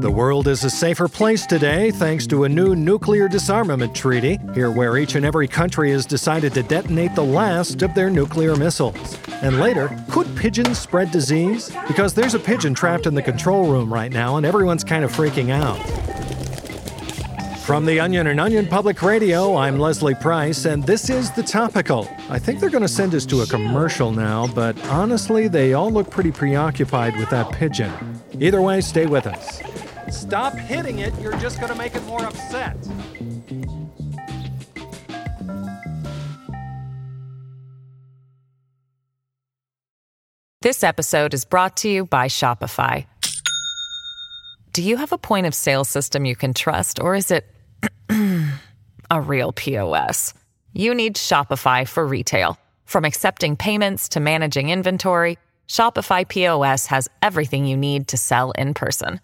The world is a safer place today thanks to a new nuclear disarmament treaty, here where each and every country has decided to detonate the last of their nuclear missiles. And later, could pigeons spread disease? Because there's a pigeon trapped in the control room right now and everyone's kind of freaking out. From the Onion and Onion Public Radio, I'm Leslie Price, and this is The Topical. I think they're going to send us to a commercial now, but honestly, they all look pretty preoccupied with that pigeon. Either way, stay with us. Stop hitting it, you're just going to make it more upset. This episode is brought to you by Shopify. Do you have a point of sale system you can trust, or is it a real POS? You need Shopify for retail. From accepting payments to managing inventory, Shopify POS has everything you need to sell in person.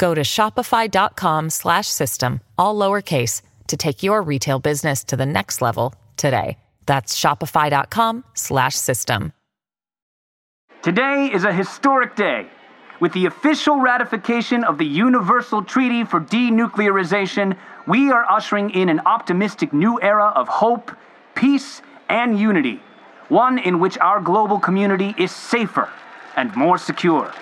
Go to shopify.com slash system, all lowercase, to take your retail business to the next level today. That's shopify.com slash system. Today is a historic day. With the official ratification of the Universal Treaty for Denuclearization, we are ushering in an optimistic new era of hope, peace, and unity. One in which our global community is safer and more secure.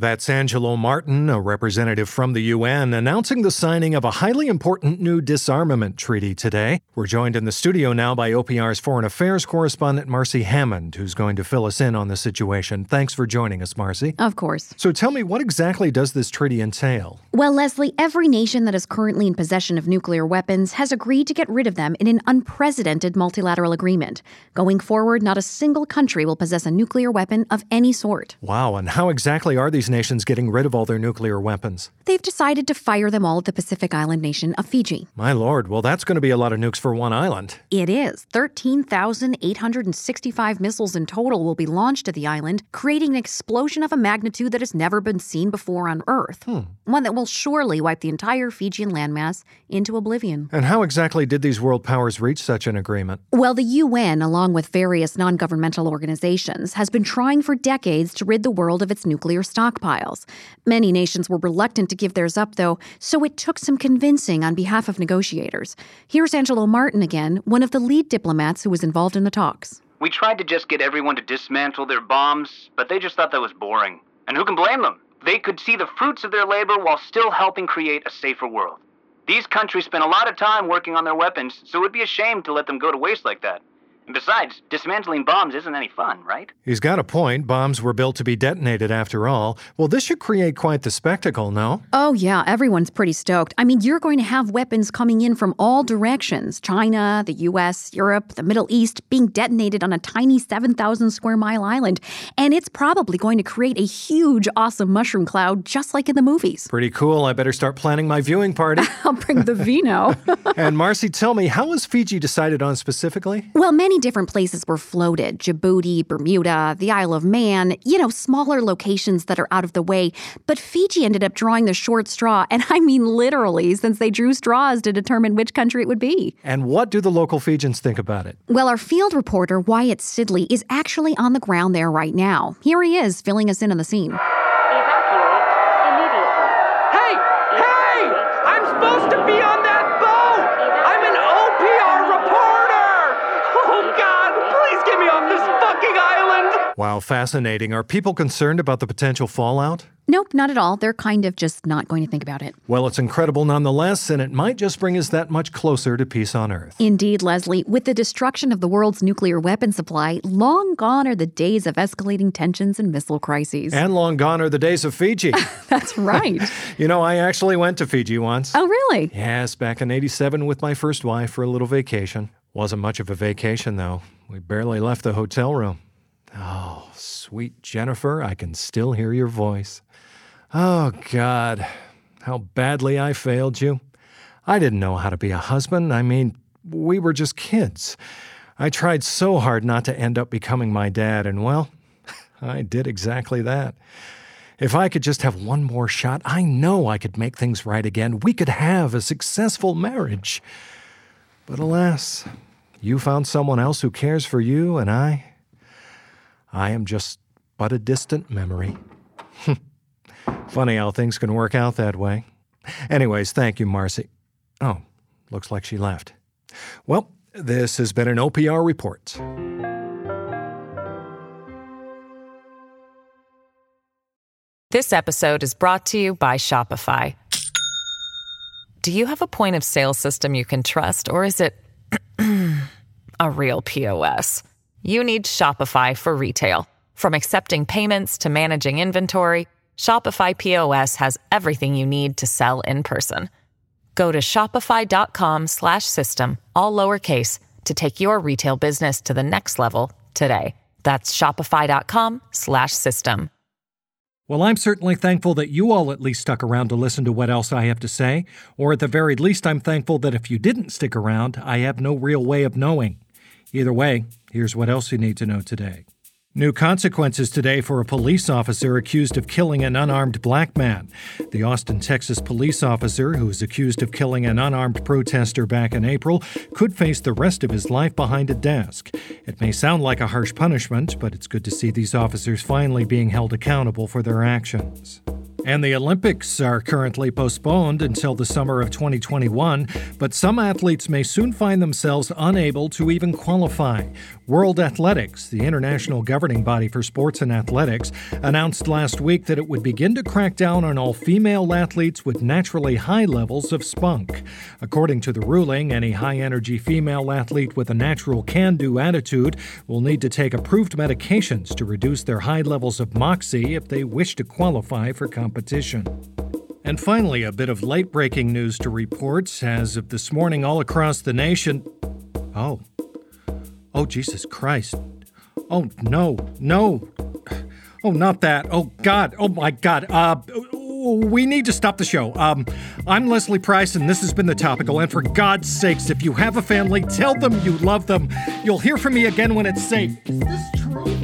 That's Angelo Martin, a representative from the UN, announcing the signing of a highly important new disarmament treaty today. We're joined in the studio now by OPR's foreign affairs correspondent Marcy Hammond, who's going to fill us in on the situation. Thanks for joining us, Marcy. Of course. So tell me, what exactly does this treaty entail? Well, Leslie, every nation that is currently in possession of nuclear weapons has agreed to get rid of them in an unprecedented multilateral agreement. Going forward, not a single country will possess a nuclear weapon of any sort. Wow, and how exactly are these nations getting rid of all their nuclear weapons? They've decided to fire them all at the Pacific island nation of Fiji. My lord, well, that's going to be a lot of nukes for one island. It is. 13,865 missiles in total will be launched at the island, creating an explosion of a magnitude that has never been seen before on Earth. Hmm. One that will surely wipe the entire Fijian landmass into oblivion. And how exactly did these world powers reach such an agreement? Well, the UN, along with various non governmental organizations, has been trying for decades to rid the world of its nuclear stockpiles. Many nations were reluctant to give theirs up, though, so it took some convincing on behalf of negotiators. Here's Angelo Martin again, one of the lead diplomats who was involved in the talks. We tried to just get everyone to dismantle their bombs, but they just thought that was boring. And who can blame them? They could see the fruits of their labor while still helping create a safer world. These countries spent a lot of time working on their weapons, so it would be a shame to let them go to waste like that. And besides, dismantling bombs isn't any fun, right? He's got a point. Bombs were built to be detonated after all. Well, this should create quite the spectacle, no? Oh, yeah, everyone's pretty stoked. I mean, you're going to have weapons coming in from all directions China, the US, Europe, the Middle East being detonated on a tiny 7,000 square mile island. And it's probably going to create a huge, awesome mushroom cloud, just like in the movies. Pretty cool. I better start planning my viewing party. I'll bring the vino. and Marcy, tell me, how was Fiji decided on specifically? well, many different places were floated Djibouti, Bermuda, the Isle of Man, you know, smaller locations that are out of the way. But Fiji ended up drawing the short straw, and I mean literally, since they drew straws to determine which country it would be. And what do the local Fijians think about it? Well, our field reporter, Wyatt Sidley, is actually on the ground there right now. Here he is, filling us in on the scene. Wow, fascinating. Are people concerned about the potential fallout? Nope, not at all. They're kind of just not going to think about it. Well, it's incredible nonetheless, and it might just bring us that much closer to peace on Earth. Indeed, Leslie, with the destruction of the world's nuclear weapon supply, long gone are the days of escalating tensions and missile crises. And long gone are the days of Fiji. That's right. you know, I actually went to Fiji once. oh, really? Yes, back in 87 with my first wife for a little vacation. Wasn't much of a vacation, though. We barely left the hotel room. Oh, sweet Jennifer, I can still hear your voice. Oh, God, how badly I failed you. I didn't know how to be a husband. I mean, we were just kids. I tried so hard not to end up becoming my dad, and well, I did exactly that. If I could just have one more shot, I know I could make things right again. We could have a successful marriage. But alas, you found someone else who cares for you, and I. I am just but a distant memory. Funny how things can work out that way. Anyways, thank you, Marcy. Oh, looks like she left. Well, this has been an OPR report. This episode is brought to you by Shopify. Do you have a point of sale system you can trust, or is it a real POS? You need Shopify for retail. From accepting payments to managing inventory, Shopify POS has everything you need to sell in person. Go to shopify.com/system all lowercase to take your retail business to the next level today. That's shopify.com/system. Well, I'm certainly thankful that you all at least stuck around to listen to what else I have to say, or at the very least, I'm thankful that if you didn't stick around, I have no real way of knowing. Either way, here's what else you need to know today. New consequences today for a police officer accused of killing an unarmed black man. The Austin, Texas police officer, who was accused of killing an unarmed protester back in April, could face the rest of his life behind a desk. It may sound like a harsh punishment, but it's good to see these officers finally being held accountable for their actions. And the Olympics are currently postponed until the summer of 2021, but some athletes may soon find themselves unable to even qualify. World Athletics, the international governing body for sports and athletics, announced last week that it would begin to crack down on all female athletes with naturally high levels of spunk. According to the ruling, any high energy female athlete with a natural can do attitude will need to take approved medications to reduce their high levels of moxie if they wish to qualify for competition. And finally, a bit of late breaking news to report as of this morning all across the nation. Oh. Oh, Jesus Christ. Oh, no, no. Oh, not that. Oh, God. Oh, my God. Uh, we need to stop the show. Um, I'm Leslie Price, and this has been The Topical. And for God's sakes, if you have a family, tell them you love them. You'll hear from me again when it's safe. Is this true?